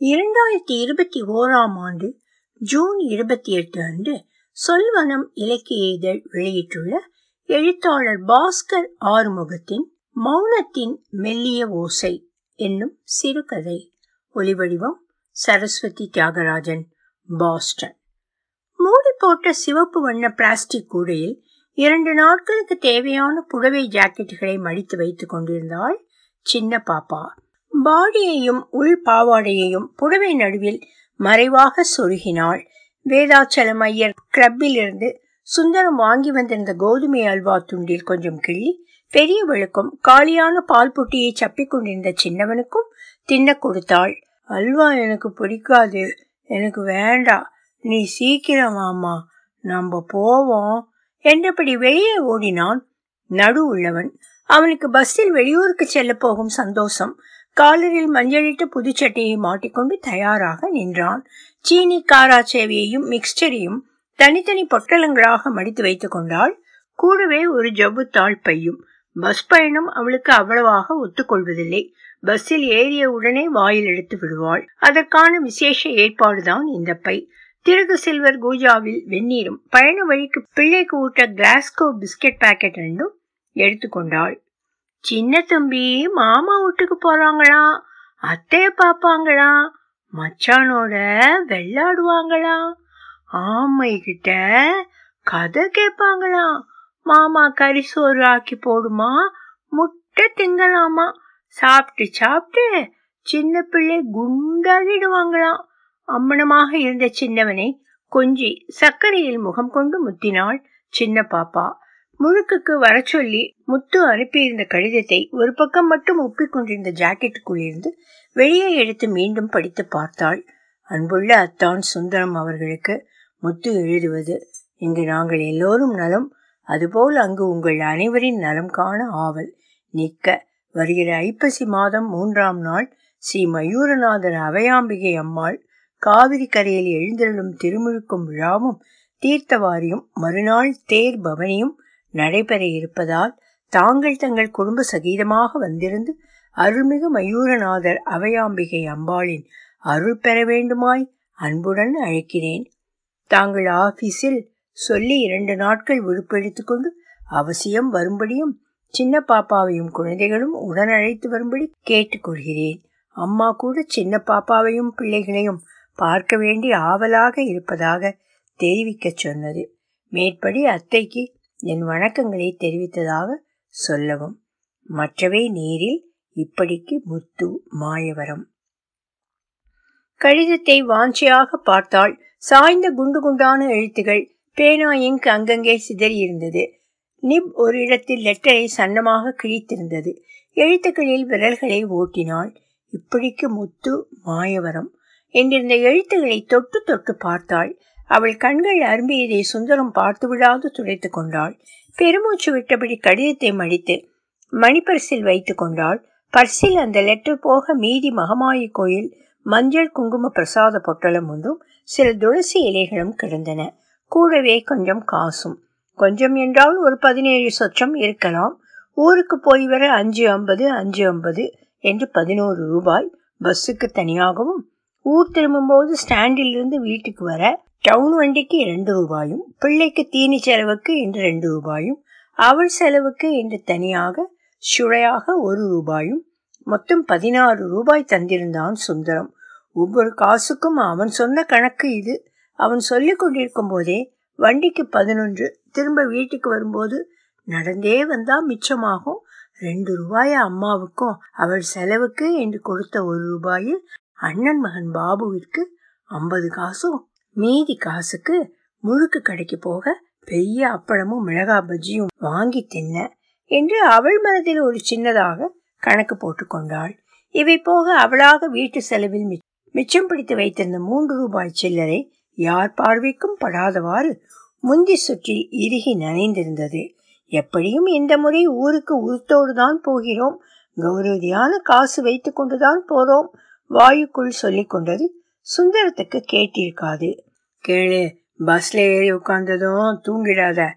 இரண்டாயிரத்தி இருபத்தி ஓராம் ஆண்டு ஜூன் இருபத்தி எட்டு அன்று சொல்வனம் இலக்கிய இதழ் வெளியிட்டுள்ள எழுத்தாளர் பாஸ்கர் ஆறுமுகத்தின் மௌனத்தின் மெல்லிய ஓசை என்னும் சிறுகதை. ஒலிவடிவம் சரஸ்வதி தியாகராஜன் பாஸ்டன். மூடி போட்ட சிவப்பு வண்ண பிளாஸ்டிக் கூடையில் இரண்டு நாட்களுக்கு தேவையான புடவை ஜாக்கெட்டுகளை மடித்து வைத்துக் கொண்டிருந்தாள் சின்ன பாப்பா. பாடியையும் உள் பாவாடையையும் புடவை நடுவில் மறைவாக சொருகினாள். வேதாச்சலம் ஐயர் கிளப்பில் இருந்து சுந்தரம் வாங்கி வந்திருந்த கோதுமை அல்வா துண்டில் கொஞ்சம் கிள்ளி பெரியவளுக்கும் காலியான பால் புட்டியை சப்பி கொண்டிருந்த சின்னவனுக்கும் தின்ன கொடுத்தாள். அல்வா எனக்கு பிடிக்காது எனக்கு வேண்டாம் நீ சீக்கிரம் ஆமா நம்ம போவோம் என்றபடி வெளியே ஓடினான் நடு உள்ளவன். அவனுக்கு பஸ்ஸில் வெளியூருக்கு செல்ல போகும் சந்தோஷம் காலரில் மஞ்சளிட்ட புதுச்சட்டையை மாட்டிக்கொண்டு தயாராக நின்றான். சீனி காரா சேவையையும் மிக்சரையும் தனித்தனி பொட்டலங்களாக மடித்து வைத்துக் கொண்டாள். கூடவே ஒரு ஜவ்வு தாழ் பையும் பஸ் பயணம் அவளுக்கு அவ்வளவாக ஒத்துக்கொள்வதில்லை. பஸ்ஸில் ஏறிய உடனே வாயில் எடுத்து விடுவாள். அதற்கான விசேஷ ஏற்பாடுதான் இந்த பை. திருகு சில்வர் கூஜாவில் வெந்நீரும் பயண வழிக்கு பிள்ளைக்கு ஊட்ட கிளாஸ்கோ பிஸ்கட் பாக்கெட் ரெண்டும் எடுத்துக்கொண்டாள் சின்ன தம்பி மாமா வீட்டுக்கு போறாங்களா அத்தைய பாப்பாங்களா மச்சானோட வெள்ளாடுவாங்களா ஆமை கிட்ட கதை கேட்பாங்களாம் மாமா கறி சோறு ஆக்கி போடுமா முட்டை திங்கலாமா சாப்பிட்டு சாப்பிட்டு சின்ன பிள்ளை குண்டாகிடுவாங்களாம். அம்மனமாக இருந்த சின்னவனை கொஞ்சி சர்க்கரையில் முகம் கொண்டு முத்தினாள் சின்ன பாப்பா. முழுக்குக்கு வர சொல்லி முத்து அனுப்பியிருந்த கடிதத்தை ஒரு பக்கம் மட்டும் ஒப்பிக்கொண்டிருந்த ஜாக்கெட்டுக்குள் இருந்து வெளியே எடுத்து மீண்டும் படித்து பார்த்தாள். அன்புள்ள அத்தான் சுந்தரம் அவர்களுக்கு முத்து எழுதுவது இங்கு நாங்கள் எல்லோரும் நலம். அதுபோல் அங்கு உங்கள் அனைவரின் நலம் காண ஆவல். நிற்க வருகிற ஐப்பசி மாதம் மூன்றாம் நாள் ஸ்ரீ மயூரநாதர் அவையாம்பிகை அம்மாள் காவிரி கரையில் எழுந்தருளும் திருமுழுக்கும் விழாவும் தீர்த்தவாரியும் மறுநாள் தேர் பவனியும் நடைபெற இருப்பதால் தாங்கள் தங்கள் குடும்ப சகிதமாக வந்திருந்து அருள்மிகு மயூரநாதர் அவையாம்பிகை அம்பாளின் அருள் பெற வேண்டுமாய் அன்புடன் அழைக்கிறேன். தாங்கள் ஆபீஸில் சொல்லி இரண்டு நாட்கள் விடுப்பு கொண்டு அவசியம் வரும்படியும் சின்ன பாப்பாவையும் குழந்தைகளும் உடன் அழைத்து வரும்படி கேட்டுக்கொள்கிறேன் அம்மா கூட சின்ன பாப்பாவையும் பிள்ளைகளையும் பார்க்க வேண்டி ஆவலாக இருப்பதாக தெரிவிக்கச் சொன்னது. மேற்படி அத்தைக்கு என் வணக்கங்களை தெரிவித்ததாக சொல்லவும் மற்றவை நீரில் இப்படிக்கு முத்து மாயவரம். கடிதத்தை வாஞ்சையாக பார்த்தால் சாய்ந்த குண்டு குண்டான எழுத்துகள் பேனா இங்க் அங்கங்கே சிதறி இருந்தது நிப் ஒரு இடத்தில் லெட்டரை சன்னமாக கிழித்திருந்தது. எழுத்துக்களில் விரல்களை ஓட்டினாள். இப்படிக்கு முத்து மாயவரம். என்றிருந்த எழுத்துக்களை தொட்டு தொட்டு பார்த்தாள். அவள் கண்கள் அரும்பியதை சுந்தரம் பார்த்து விடாது துடைத்து கொண்டாள். பெருமூச்சு விட்டபடி கடிதத்தை மடித்து மணிப்பரிசில் வைத்து கொண்டாள். பர்சில் அந்த லெட்டர் போக மீதி மகமாயி கோயில் மஞ்சள் குங்கும பிரசாத பொட்டலம் ஒன்றும் சில துளசி இலைகளும் கிடந்தன. கூடவே கொஞ்சம் காசும். கொஞ்சம் என்றால் ஒரு பதினேழு சொச்சம் இருக்கலாம். ஊருக்கு போய் வர அஞ்சு ஐம்பது அஞ்சு ஐம்பது என்று பதினோரு ரூபாய். பஸ்ஸுக்கு தனியாகவும் ஊர் திரும்பும்போது ஸ்டாண்டில் இருந்து வீட்டுக்கு வர டவுன் வண்டிக்கு இரண்டு ரூபாயும் பிள்ளைக்கு தீனி செலவுக்கு இன்று ரெண்டு ரூபாயும் அவள் செலவுக்கு என்று தனியாக சுழையாக ஒரு ரூபாயும் மொத்தம் பதினாறு ரூபாய் தந்திருந்தான் சுந்தரம். ஒவ்வொரு காசுக்கும் அவன் சொன்ன கணக்கு இது. அவன் சொல்லிக் கொண்டிருக்கும் போதே வண்டிக்கு பதினொன்று திரும்ப வீட்டுக்கு வரும்போது நடந்தே வந்தா மிச்சமாகும். ரெண்டு ரூபாய அம்மாவுக்கும் அவள் செலவுக்கு என்று கொடுத்த ஒரு ரூபாயில் அண்ணன் மகன் பாபுவிற்கு ஐம்பது காசும் மீதி காசுக்கு முழுக்கு கடைக்கு போக பெரிய அப்பளமும் மிளகா பஜ்ஜியும் வாங்கி தின்ன என்று அவள் மனதில் ஒரு சின்னதாக கணக்கு போட்டுக்கொண்டாள் இவை போக அவளாக வீட்டு செலவில் மிச்சம் பிடித்து வைத்திருந்த மூன்று ரூபாய் சில்லறை யார் பார்வைக்கும் படாதவாறு முந்தி சுற்றில் இறுகி நனைந்திருந்தது. எப்படியும் இந்த முறை ஊருக்கு உருத்தோடு தான் போகிறோம். கௌரவதியான காசு வைத்து கொண்டுதான் போறோம். வாயுக்குள் சொல்லிக் கொண்டது சுந்தரத்துக்கு கேட்டிருக்காது. கேளு பஸ்ல ஏறி உட்கார்ந்ததும் தூங்கிடாத.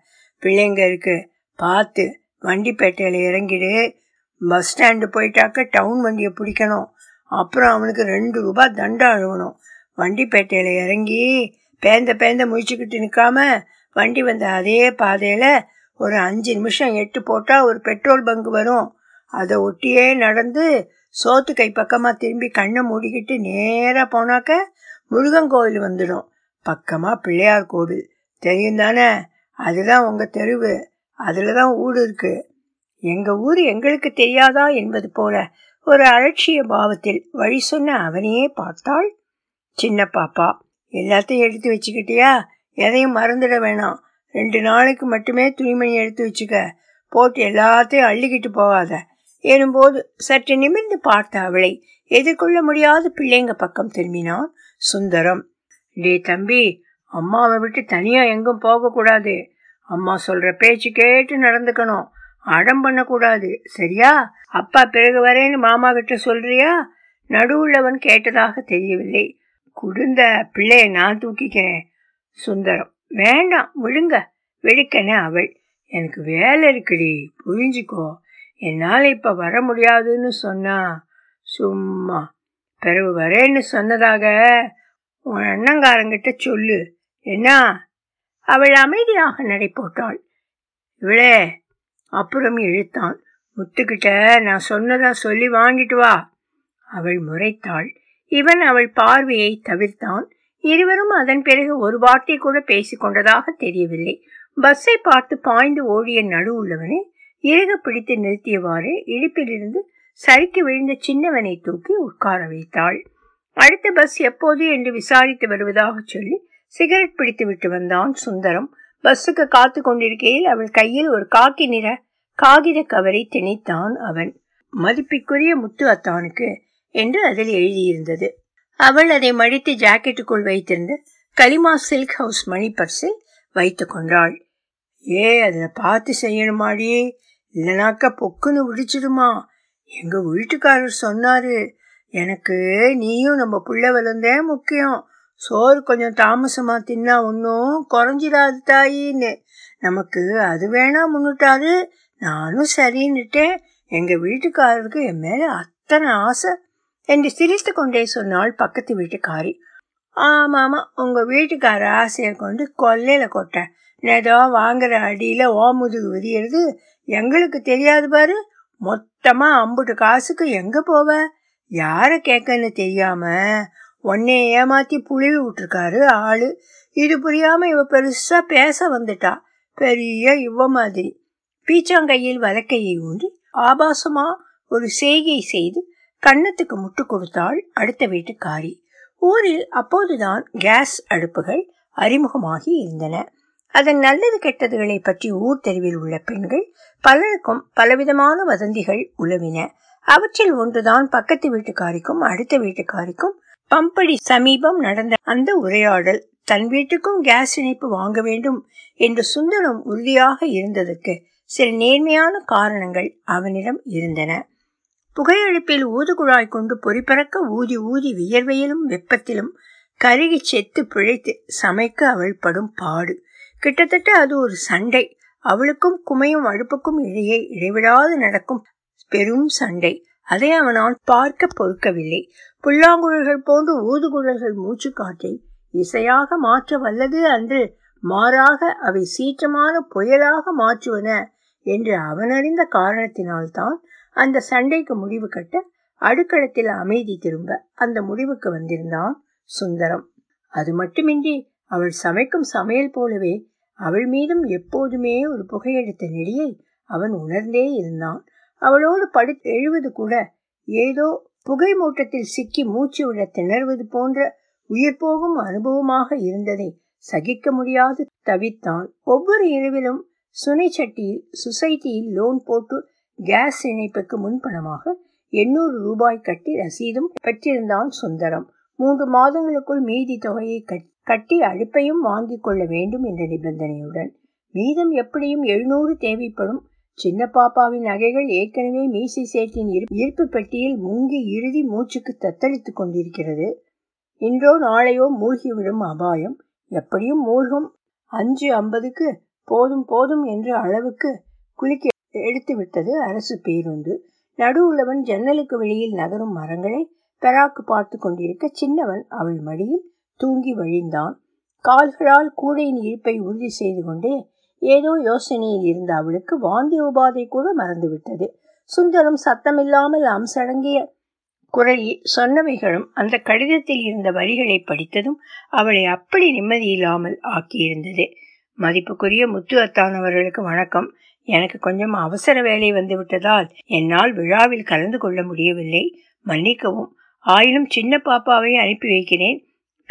பிள்ளைங்க இருக்கு. பார்த்து வண்டிப்பேட்டையில இறங்கிடு. பஸ் ஸ்டாண்டு போயிட்டாக்க டவுன் வண்டியை பிடிக்கணும். அப்புறம் அவனுக்கு ரெண்டு ரூபாய் தண்டம் அழுகணும். வண்டிப்பேட்டையில இறங்கி பேந்த பேந்த முழிச்சுக்கிட்டு நிற்காம வண்டி வந்த அதே பாதையில் ஒரு அஞ்சு நிமிஷம் எட்டு போட்டால் ஒரு பெட்ரோல் பங்கு வரும். அதை ஒட்டியே நடந்து சோத்து கை பக்கமா திரும்பி கண்ணை மூடிக்கிட்டு நேரா போனாக்க முருகன் கோவில் வந்துடும். பக்கமா பிள்ளையார் கோவில். தெரியும் தானே? அதுதான் உங்க தெருவு. அதில் தான் ஊடு இருக்கு. எங்க ஊர் எங்களுக்கு தெரியாதா என்பது போல ஒரு அலட்சிய பாவத்தில் வழி சொன்ன அவனையே பார்த்தாள் சின்ன பாப்பா. எல்லாத்தையும் எடுத்து வச்சுக்கிட்டியா? எதையும் மறந்துட வேணாம். ரெண்டு நாளைக்கு மட்டுமே துணிமணி எடுத்து வச்சுக்க. போட்டு எல்லாத்தையும் அள்ளிக்கிட்டு போகாத. எனும்போது சற்று நிமிர்ந்து பார்த்த அவளை எதிர்கொள்ள முடியாத பிள்ளைங்க பக்கம் திரும்பினான் சுந்தரம். டே தம்பி அம்மாவை விட்டு தனியா எங்கும் போகக்கூடாது. அம்மா சொல்ற பேச்சு கேட்டு நடந்துக்கணும். அடம் பண்ணக்கூடாது. சரியா? அப்பா பிறகு வரேன்னு மாமா கிட்ட சொல்றியா? நடுவுள்ளவன் கேட்டதாக தெரியவில்லை. குடுந்த பிள்ளைய நான் தூக்கிக்கிறேன். சுந்தரம் வேண்டாம் விழுங்க வெடிக்கனே அவள். எனக்கு வேலை இருக்குடி புரிஞ்சுக்கோ. என்னால் இப்ப வர முடியாதுன்னு சொன்னா சும்மா. பிறகு வரேன்னு சொன்னதாக உன் அண்ணங்காரங்கிட்ட சொல்லு. என்ன? அவள் அமைதியாக நடை போட்டாள். இவளே அப்புறம் இழுத்தான். முத்துக்கிட்ட நான் சொன்னதா சொல்லி வாங்கிட்டு வா. அவள் முறைத்தாள். இவன் அவள் பார்வையை தவிர்த்தான். இருவரும் அதன் பிறகு ஒரு வார்த்தை கூட பேசிக்கொண்டதாக தெரியவில்லை. பஸ்ஸை பார்த்து பாய்ந்து ஓடிய நடு உள்ளவனை இறக பிடித்து நிறுத்தியவாறு இடுப்பிலிருந்து சரிக்கு விழுந்த சின்னவனை தூக்கி உட்கார வைத்தாள். அடுத்த பஸ் எப்போது என்று விசாரித்து வருவதாக சொல்லி சிகரெட் பிடித்து விட்டு வந்தான் சுந்தரம். பஸ்ஸுக்கு காத்து கொண்டிருக்கையில் அவள் கையில் ஒரு காக்கி நிற காகித கவரை திணித்தான் அவன். மதிப்பிற்குரிய முத்து அத்தானுக்கு என்று அதில் எழுதியிருந்தது. அவள் அதை மடித்து ஜாக்கெட்டுக்குள் வைத்திருந்த கலிமா சில்க் ஹவுஸ் மணி பர்ஸில் வைத்து கொண்டாள். ஏ அதை பார்த்து செய்யணுமாடியே இல்லைனாக்க பொக்குன்னு விடிச்சிடுமா எங்க வீட்டுக்காரர் சொன்னாரு எனக்கு நீயும் நம்ம பிள்ளை வளர்ந்தே முக்கியம். சோறு கொஞ்சம் தாமசமா தின்னா ஒன்றும் குறைஞ்சிடாது தாயின்னு. நமக்கு அது வேணா முன்னுட்டாரு. நானும் சரின்னுட்டேன். எங்க வீட்டுக்காரருக்கு என் மேல அத்தனை ஆசை. என்று சிரித்து கொண்டே சொன்னாள் பக்கத்து வீட்டுக்காரி. ஆமா ஆமா உங்க வீட்டுக்கார ஆசையை கொண்டு கொல்லையில கொட்ட. ஏதோ வாங்குற அடியில ஓமுதுகு விரியறது. எங்களுக்கு தெரியாது பாரு. மொத்தமா அம்புட்டு காசுக்கு எங்க போவ? யார கேட்கன்னு தெரியாம உன்னை ஏமாத்தி புழுவி விட்டுருக்காரு ஆளு. இது புரியாம இவ பெருசா பேச வந்துட்டா. பெரிய இவ மாதிரி. பீச்சாங்கையில் வலக்கையை ஊன்றி ஆபாசமா ஒரு செய்கை செய்து கன்னத்துக்கு முட்டு கொடுத்தாள் அடுத்த வீட்டுக்காரி. ஊரில் அப்போதுதான் கேஸ் அடுப்புகள் அறிமுகமாகி இருந்தன. அதன் நல்லது கெட்டதுகளை பற்றி ஊர் தெருவில் உள்ள பெண்கள் பலருக்கும் பலவிதமான வதந்திகள் உலவின. அவற்றில் ஒன்றுதான் பக்கத்து வீட்டுக்காரிக்கும் அடுத்த வீட்டுக்காரிக்கும் பம்படி சமீபம் நடந்த அந்த உரையாடல் தன் வீட்டுக்கும் கேஸ் இணைப்பு வாங்க வேண்டும் என்று சுந்தரம் உறுதியாக இருந்ததற்கு சில நேர்மையான காரணங்கள் அவனிடம் இருந்தன. புகையெழுப்பில் ஊதுகுழாய் கொண்டு பொறிப்பறக்க ஊதி ஊதி வியர்வையிலும் வெப்பத்திலும் கருகி செத்து பிழைத்து சமைக்க அவள் படும் பாடு. கிட்டத்தட்ட அது ஒரு சண்டை. அவளுக்கும் குமையும் அடுப்புக்கும் இடையே இடைவிடாது நடக்கும் பெரும் சண்டை. அதை அவனால் பார்க்க பொறுக்கவில்லை. புல்லாங்குழல்கள் போன்று ஊதுகுழல்கள் மூச்சு காற்றை இசையாக மாற்ற வல்லது அன்று மாறாக அவை சீற்றமான புயலாக மாற்றுவன என்று அவனறிந்த காரணத்தினால்தான் அந்த சண்டைக்கு முடிவு கட்ட அடுக்களத்தில் அமைதி திரும்ப அந்த முடிவுக்கு வந்திருந்தான் சுந்தரம். அது மட்டுமின்றி அவள் சமைக்கும் சமையல் போலவே அவள் மீதும் எப்போதுமே ஒரு புகையெடுத்த நெடியை அவன் உணர்ந்தே இருந்தான். அவளோடு படு எழுவது கூட ஏதோ புகை மூட்டத்தில் சிக்கி மூச்சு விட திணறுவது போன்ற உயிர் போகும் அனுபவமாக இருந்ததை சகிக்க முடியாது தவித்தான். ஒவ்வொரு இரவிலும் சுனை சட்டியில் சொசைட்டியில் லோன் போட்டு கேஸ் இணைப்புக்கு முன்பணமாக எண்ணூறு ரூபாய் கட்டி ரசீதும் பெற்றிருந்தான் சுந்தரம். மூன்று மாதங்களுக்குள் மீதி தொகையை கட்டி கட்டி அடுப்பையும் வாங்கிக் கொள்ள வேண்டும் என்ற நிபந்தனையுடன். மீதம் எப்படியும் எழுநூறு தேவைப்படும். சின்ன பாப்பாவின் நகைகள் ஏற்கனவே மீசை சேட்டின் இருப்பு பெட்டியில் முங்கி இறுதி மூச்சுக்கு தத்தளித்துக் கொண்டிருக்கிறது. இன்றோ நாளையோ மூழ்கிவிடும் அபாயம். எப்படியும் மூழ்கும். அஞ்சு ஐம்பதுக்கு போதும் போதும் என்ற அளவுக்கு குலுக்கி எடுத்து விட்டது அரசு பேருந்து. நடு உள்ளவன் ஜன்னலுக்கு வெளியில் நகரும் மரங்களை பெராக்கு பார்த்து கொண்டிருக்க சின்னவன் அவள் மடியில் தூங்கி வழிந்தான். கால்களால் கூடையின் இருப்பை உறுதி செய்து கொண்டே ஏதோ யோசனையில் இருந்த அவளுக்கு வாந்தி உபாதை கூட மறந்துவிட்டது. சுந்தரம் சத்தமில்லாமல் அம்சடங்கிய குரலில் சொன்னவைகளும் அந்த கடிதத்தில் இருந்த வரிகளை படித்ததும் அவளை அப்படி நிம்மதியில்லாமல் ஆக்கியிருந்தது. மதிப்புக்குரிய முத்து அத்தான் அவர்களுக்கு வணக்கம். எனக்கு கொஞ்சம் அவசர வேலை வந்து விட்டதால் என்னால் விழாவில் கலந்து கொள்ள முடியவில்லை. மன்னிக்கவும். ஆயினும் சின்ன பாப்பாவை அனுப்பி வைக்கிறேன்.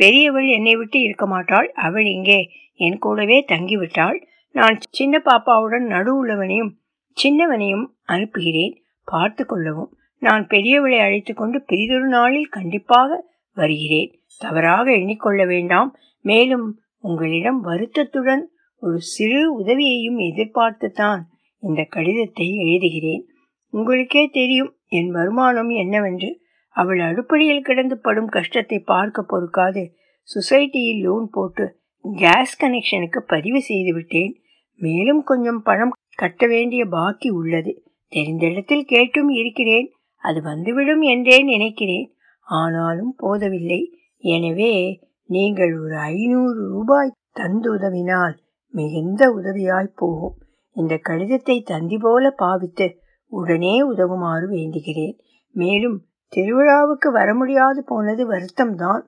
பெரியவள் என்னை விட்டு இருக்க மாட்டாள். அவள் இங்கே என் கூடவே தங்கிவிட்டாள். நான் சின்ன பாப்பாவுடன் நடு உள்ளவனையும் சின்னவனையும் அனுப்புகிறேன். பார்த்து கொள்ளவும். நான் பெரியவளை அழைத்து கொண்டு பெரிதொரு நாளில் கண்டிப்பாக வருகிறேன். தவறாக எண்ணிக்கொள்ள வேண்டாம். மேலும் உங்களிடம் வருத்தத்துடன் ஒரு சிறு உதவியையும் எதிர்பார்த்துத்தான் இந்த கடிதத்தை எழுதுகிறேன். உங்களுக்கே தெரியும் என் வருமானம் என்னவென்று. அவள் அடுப்படியில் கிடந்து படும் கஷ்டத்தை பார்க்க பொறுக்காது. சொசைட்டியில் லோன் போட்டு கேஸ் கனெக்ஷனுக்கு பதிவு செய்து விட்டேன். மேலும் கொஞ்சம் பணம் கட்ட வேண்டிய பாக்கி உள்ளது. தெரிந்த இடத்தில் கேட்டும் இருக்கிறேன். அது வந்துவிடும் என்றே நினைக்கிறேன். ஆனாலும் போதவில்லை. எனவே நீங்கள் ஒரு ஐநூறு ரூபாய் தந்து உதவினால் மிகுந்த உதவியாய் போகும். இந்த கடிதத்தை தந்தி போல பாவித்து உடனே உதவுமாறு வேண்டுகிறேன். மேலும் திருவிழாவுக்கு வர முடியாது போனது வருத்தம்தான்.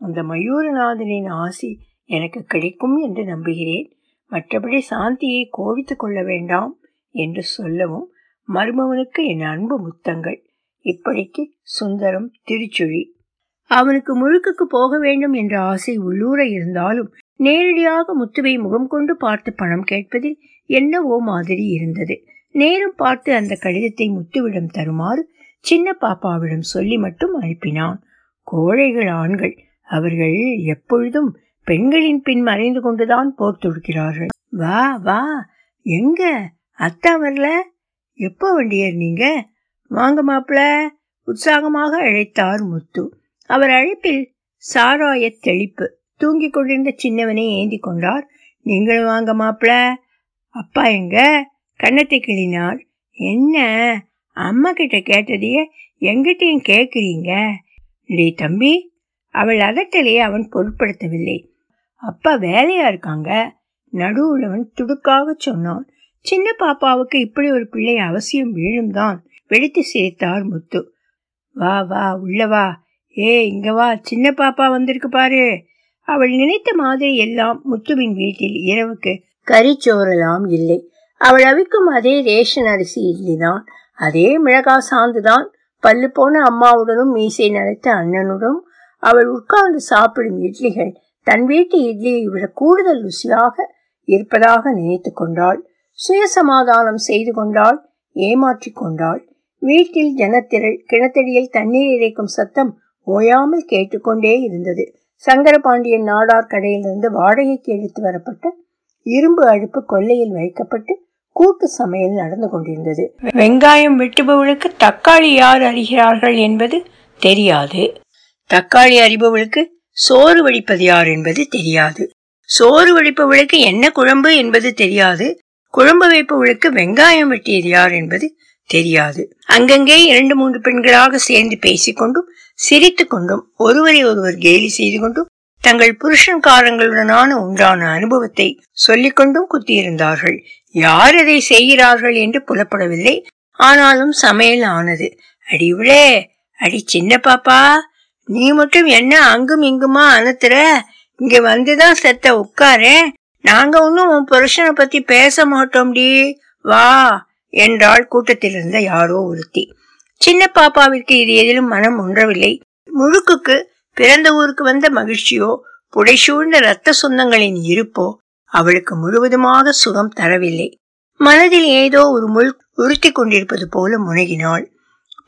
அந்த மயூரநாதனின் ஆசி எனக்கு கிடைக்கும் என்று நம்புகிறேன். மற்றபடி சாந்தியை கோவித்துக் கொள்ள வேண்டாம் என்று சொல்லவும் மருமவனுக்கு என் அன்பு முத்தங்கள். இப்படிக்கு சுந்தரம் திருச்சுழி. அவனுக்கு முழுக்குக்கு போக வேண்டும் என்ற ஆசை உள்ளூர இருந்தாலும் நேரடியாக முத்துவை முகம் கொண்டு பார்த்து பணம் கேட்பதில் என்னவோ மாதிரி இருந்தது. நேரம் பார்த்து அந்த கடிதத்தை முத்துவிடம் தருமாறு சின்ன பாப்பாவிடம் சொல்லி மட்டும் அனுப்பினான். கோழைகள் ஆண்கள். அவர்கள் எப்பொழுதும் பெண்களின் பின் மறைந்து கொண்டுதான் போர் தொடுக்கிறார்கள். வா வா. எங்க? அத்தா வரல? எப்போ வண்டியர் நீங்க? வாங்க மாப்பிள. உற்சாகமாக அழைத்தார் முத்து. அவர் அழைப்பில் சாராய தெளிப்பு. தூங்கிக் கொண்டிருந்த சின்னவனை ஏந்தி கொண்டார். நீங்களும் வாங்க மாப்பிள. அப்பா எங்க? கன்னத்தை கிளினார் என்ன? அம்மா கிட்ட கேட்டதையே எங்கிட்டையும் கேட்குறீங்க டே தம்பி அவள் அதட்டலையே அவன் பொருட்படுத்தவில்லை. அப்பா வேலையா இருக்காங்க? நடுவுள்ளவன் துடுக்காக சொன்னான். சின்ன பாப்பாவுக்கு இப்படி ஒரு பிள்ளை அவசியம் வீழும்தான் வெடித்து சிரித்தார் முத்து. வா வா உள்ள வா. ஏ இங்க வா. சின்ன பாப்பா வந்திருக்கு பாரு. அவள் நினைத்த மாதிரி எல்லாம் முத்துவின் வீட்டில் இரவுக்கு கறிச்சோறெல்லாம் இல்லை. அவள் அவிக்கும் அதே ரேஷன் அரிசி இட்லிதான் அதே மிளகா சாந்துதான் பல்லு போன அம்மாவுடனும் மீசை நனைத்த அண்ணனுடன் அவள் உட்கார்ந்து சாப்பிடும் இட்லிகள் தன் வீட்டு இட்லியை விட கூடுதல் ருசியாக இருப்பதாக நினைத்து கொண்டாள். சுயசமாதானம் செய்து கொண்டாள் ஏமாற்றி கொண்டாள். வீட்டில் ஜனத்திரள் கிணத்தடியில் தண்ணீர் இறைக்கும் சத்தம் ஓயாமல் கேட்டுக்கொண்டே இருந்தது. சங்கரபாண்டியன் நாடார் கடையிலிருந்து வாடகைக்கு எடுத்து வரப்பட்ட இரும்பு அடுப்பு கொல்லையில் வைக்கப்பட்டு கூட்டு சமையல் நடந்து கொண்டிருந்தது. வெங்காயம் வெட்டுபவளுக்கு தக்காளி யார் அறிகிறார்கள் என்பது தெரியாது. தக்காளி அறிபவளுக்கு சோறு வடிப்பது யார் என்பது தெரியாது. சோறு வடிப்பவளுக்கு என்ன குழம்பு என்பது தெரியாது. குழம்பு வைப்பவளுக்கு வெங்காயம் வெட்டியது யார் என்பது தெரியாது. அங்கங்கே இரண்டு மூன்று பெண்களாக சேர்ந்து பேசிக்கொண்டும் சிரித்து கொண்டும் ஒருவரை ஒருவர் கேலி செய்து கொண்டும் தங்கள் புருஷன்காரங்களுடனான உண்டான அனுபவத்தை சொல்லிக்கொண்டும் குத்தியிருந்தார்கள். யார் அதை செய்கிறார்கள் என்று புலப்படவில்லை. ஆனாலும் சமையல் ஆனது. அடிவிழே அடி சின்ன பாப்பா நீ மட்டும் என்ன அங்கும் இங்குமா அனுத்துற? இங்க வந்துதான் செத்த உட்காரு. நாங்க ஒன்னும் உன் புருஷனை பத்தி பேச மாட்டோம்டி. வா என்றாள் கூட்டத்தில் இருந்த யாரோ ஒருத்தி. சின்ன பாப்பாவிற்கு இது எதிலும் மனம் ஒன்றவில்லை. முழுக்குக்கு பிறந்த ஊருக்கு வந்த மகிழ்ச்சியோ புடைசூழ்ந்த இரத்த சொந்தங்களின் இருப்போ அவளுக்கு முழுவதுமாக சுகம் தரவில்லை. மனதில் ஏதோ ஒரு முள் உறுத்தி கொண்டிருப்பது போல முனகினாள்.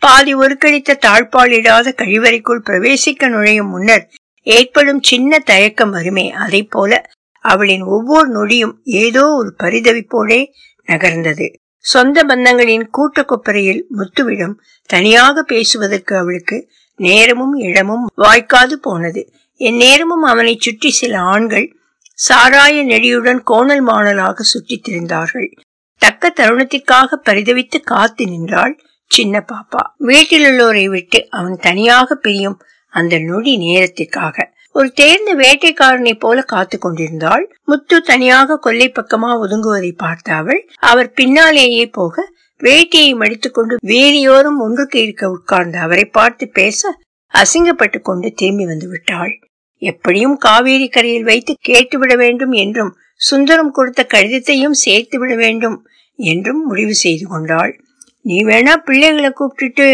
பாதி ஒருக்கடித்த தாழ்பாலிடாத கழிவறைக்குள் பிரவேசிக்க நுழையும் முன்னர் ஏற்படும் சின்ன தயக்கம் வருமே அதை போல அவளின் ஒவ்வொரு நொடியும் ஏதோ ஒரு பரிதவிப்போடே நகர்ந்தது. சொந்த பந்தங்களின் கூட்ட கொப்பரையில் முத்துவிடம் தனியாக பேசுவதற்கு அவளுக்கு நேரமும் இடமும் வாய்க்காது போனது. என் நேரமும் அவனை சுற்றி சில ஆண்கள் சாராய நெடியுடன் கோணல் மாணலாக சுற்றித் திரிந்தார்கள். தக்க தருணத்திற்காக பரிதவித்து காத்து நின்றாள் சின்ன பாப்பா. வீட்டிலுள்ளோரை விட்டு அவன் தனியாக பிரியும் அந்த நொடி நேரத்திற்காக. ஒரு தேர்ந்த வேட்டைக்காரனை போல காத்து கொண்டிருந்தாள். முத்து தனியாக கொல்லை பக்கமா ஒதுங்குவதை பார்த்த அவள் அவர் பின்னாலேயே போக வேட்டையை மடித்துக்கொண்டு வேறியோரும் ஒன்றுக்கு இருக்க உட்கார்ந்த அவரை பார்த்து பேச அசிங்கப்பட்டு கொண்டு திரும்பி வந்து விட்டாள். எப்படியும் காவேரி கரையில் வைத்து கேட்டுவிட வேண்டும் என்றும் சுந்தரம் கொடுத்த கடிதத்தையும் சேர்த்து விட வேண்டும் என்றும் முடிவு செய்து கொண்டாள். நீ வேணா பிள்ளைங்களை கூப்பிட்டுட்டு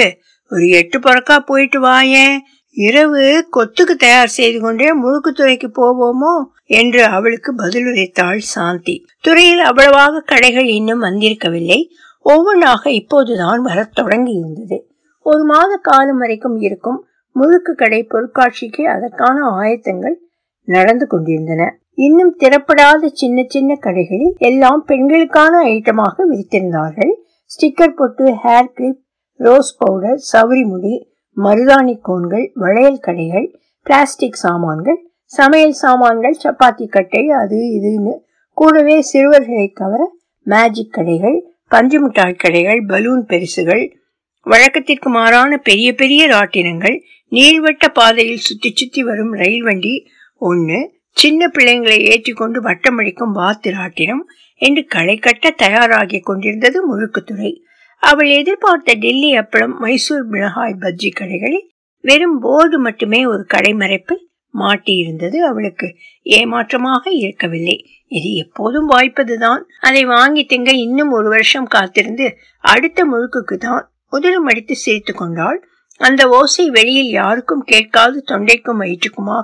ஒரு எட்டு பறக்கா போயிட்டு வாயேன் இரவு கொத்துக்கு தயார் செய்து கொண்டே முழுக்கு துறைக்கு போவோமோ? என்று அவளுக்கு பதிலுரைத்தாள் சாந்தி. துறையில் அவ்வளவாக கடைகள் இன்னும் வந்திருக்கவில்லை. ஒவ்வொன்றாக இப்போதுதான் வரத் தொடங்கி இருந்தது ஒரு மாத காலம் வரைக்கும் இருக்கும். முழுக்கு கடை பொருட்காட்சிக்கு அதற்கான ஆயத்தங்கள் நடந்து கொண்டிருந்தன. இன்னும் திறப்படாத சின்ன சின்ன கடைகளில் எல்லாம் பெண்களுக்கான ஐட்டமாக விரித்திருந்தார்கள் ஸ்டிக்கர் பொட்டு ஹேர் கிளிப் ரோஸ் பவுடர் சவுரி முடி மருதாணி கோன்கள் வளையல் கடைகள் பிளாஸ்டிக் சாமான்கள் சமையல் சாமான்கள் சப்பாத்தி கட்டை அது இதுன்னு. கூடவே சிறுவர்களை கவர மேஜிக் கடைகள் பஞ்சு மிட்டாய் கடைகள் பலூன் பெருசுகள் வழக்கத்திற்கு மாறான பெரிய பெரிய ராட்டினங்கள் நீள்வட்ட பாதையில் சுத்தி சுத்தி வரும் ரயில் வண்டி. ஒன்று சின்ன பிள்ளைங்களை ஏற்றிக்கொண்டு வட்டமளிக்கும் வாத்து ராட்டினம் என்று களை கட்ட தயாராகி கொண்டிருந்தது முழுக்குத்துறை. அவள் எதிர்பார்த்த டெல்லி அப்பளம் மைசூர் மிளகாய் பஜ்ஜி கடைகளில் வெறும் போர்டு மட்டுமே ஒரு கடைமறைப்பில் மாட்டியிருந்தது அவளுக்கு. ஏமாற்றமாக இருக்கவில்லை. இது எப்போதும் வாய்ப்பதுதான். அதை வாங்கி திங்க இன்னும் ஒரு வருஷம் காத்திருந்து அடுத்த முழுக்குக்கு தான் உதிரம் அடித்து சிரித்து கொண்டாள். அந்த ஓசை வெளியில் யாருக்கும் கேட்காது தொண்டைக்கும் வயிற்றுக்குமாக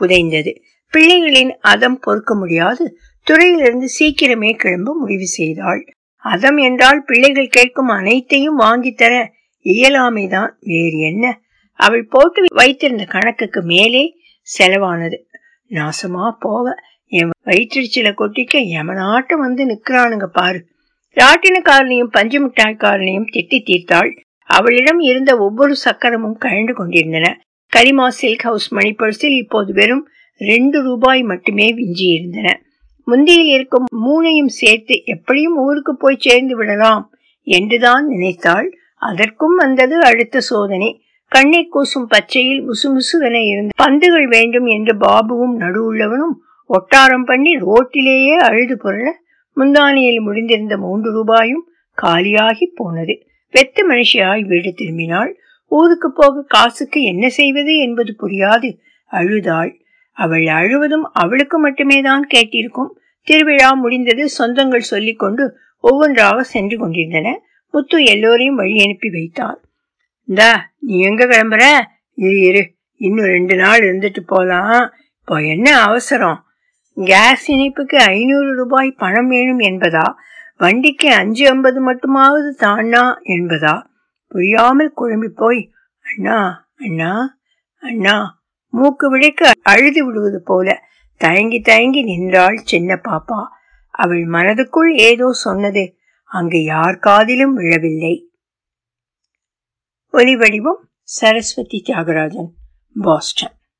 புதைந்தது. பிள்ளைகளின் அதம் பொறுக்க முடியாது. துறையிலிருந்து சீக்கிரமே கிளம்ப முடிவு செய்தாள். அதம் என்றால் பிள்ளைகள் கேட்கும் அனைத்தையும் வாங்கித்தர இயலாமைதான் வேறு என்ன? அவள் போட்டு வைத்திருந்த கணக்குக்கு மேலே செலவானது. நாசமா போவ. என் வயிற்றுச்சில கொட்டிக்க எமனாட்டம் வந்து நிக்கிறானுங்க பாரு. ராட்டினக்காரனையும் பஞ்சு மிட்டாய்க்காரனையும் திட்டி தீர்த்தாள். அவளிடம் இருந்த ஒவ்வொரு சக்கரமும் கழண்டு கொண்டிருந்தன. கரிமா சில்க் ஹவுஸ் மணிப்பர்சில் இப்போது வெறும் ரெண்டு ரூபாய் மட்டுமே விஞ்சி இருந்தன முந்தியில் இருக்கும் மூனையும் சேர்த்து எப்படியும் ஊருக்கு போய் சேர்ந்து விடலாம் என்றுதான் நினைத்தாள். அதற்கும் வந்தது அடுத்த சோதனை. கண்ணை கூசும் பச்சையில் முசுமுசுவென இருந்த பந்துகள் வேண்டும் என்று பாபுவும் நடுவுள்ளவனும் ஒட்டாரம் பண்ணி ரோட்டிலேயே அழுது புரள முந்தானியில் முடிந்திருந்த மூன்று ரூபாயும் காலியாகி போனது. வெத்த மனுஷியாய் வீடு திரும்பினாள். ஊருக்கு போக காசுக்கு என்ன செய்வது என்பது புரியாது. அழுதாள். அவள் அழுவதும் அவளுக்கு மட்டுமே தான் கேட்டிருக்கும். திருவிழா முடிந்தது சொந்தங்கள் சொல்லிக்கொண்டு ஒவ்வொன்றாக சென்று கொண்டிருந்தன. முத்து எல்லோரையும் வழி அனுப்பி வைத்தாள். இந்தா நீ எங்க கிளம்புற? இரு இரு. இன்னும் ரெண்டு நாள் இருந்துட்டு போலாம். இப்போ என்ன அவசரம்? கேஸ் இணைப்புக்கு ஐநூறு ரூபாய் பணம் வேணும் என்பதா? வண்டிக்கு அஞ்சு ஐம்பது மட்டுமாவது தானா என்பதா? புரியாமல் குழம்பி போய் அண்ணா அண்ணா அண்ணா மூக்கு விடைக்கு அழுது விடுவது போல தயங்கி தயங்கி நின்றாள் சின்ன பாப்பா. அவள் மனதுக்குள் ஏதோ சொன்னது அங்கு யார் காதிலும் விழவில்லை. ஒலி வடிவம் சரஸ்வதி தியாகராஜன் பாஸ்டன்.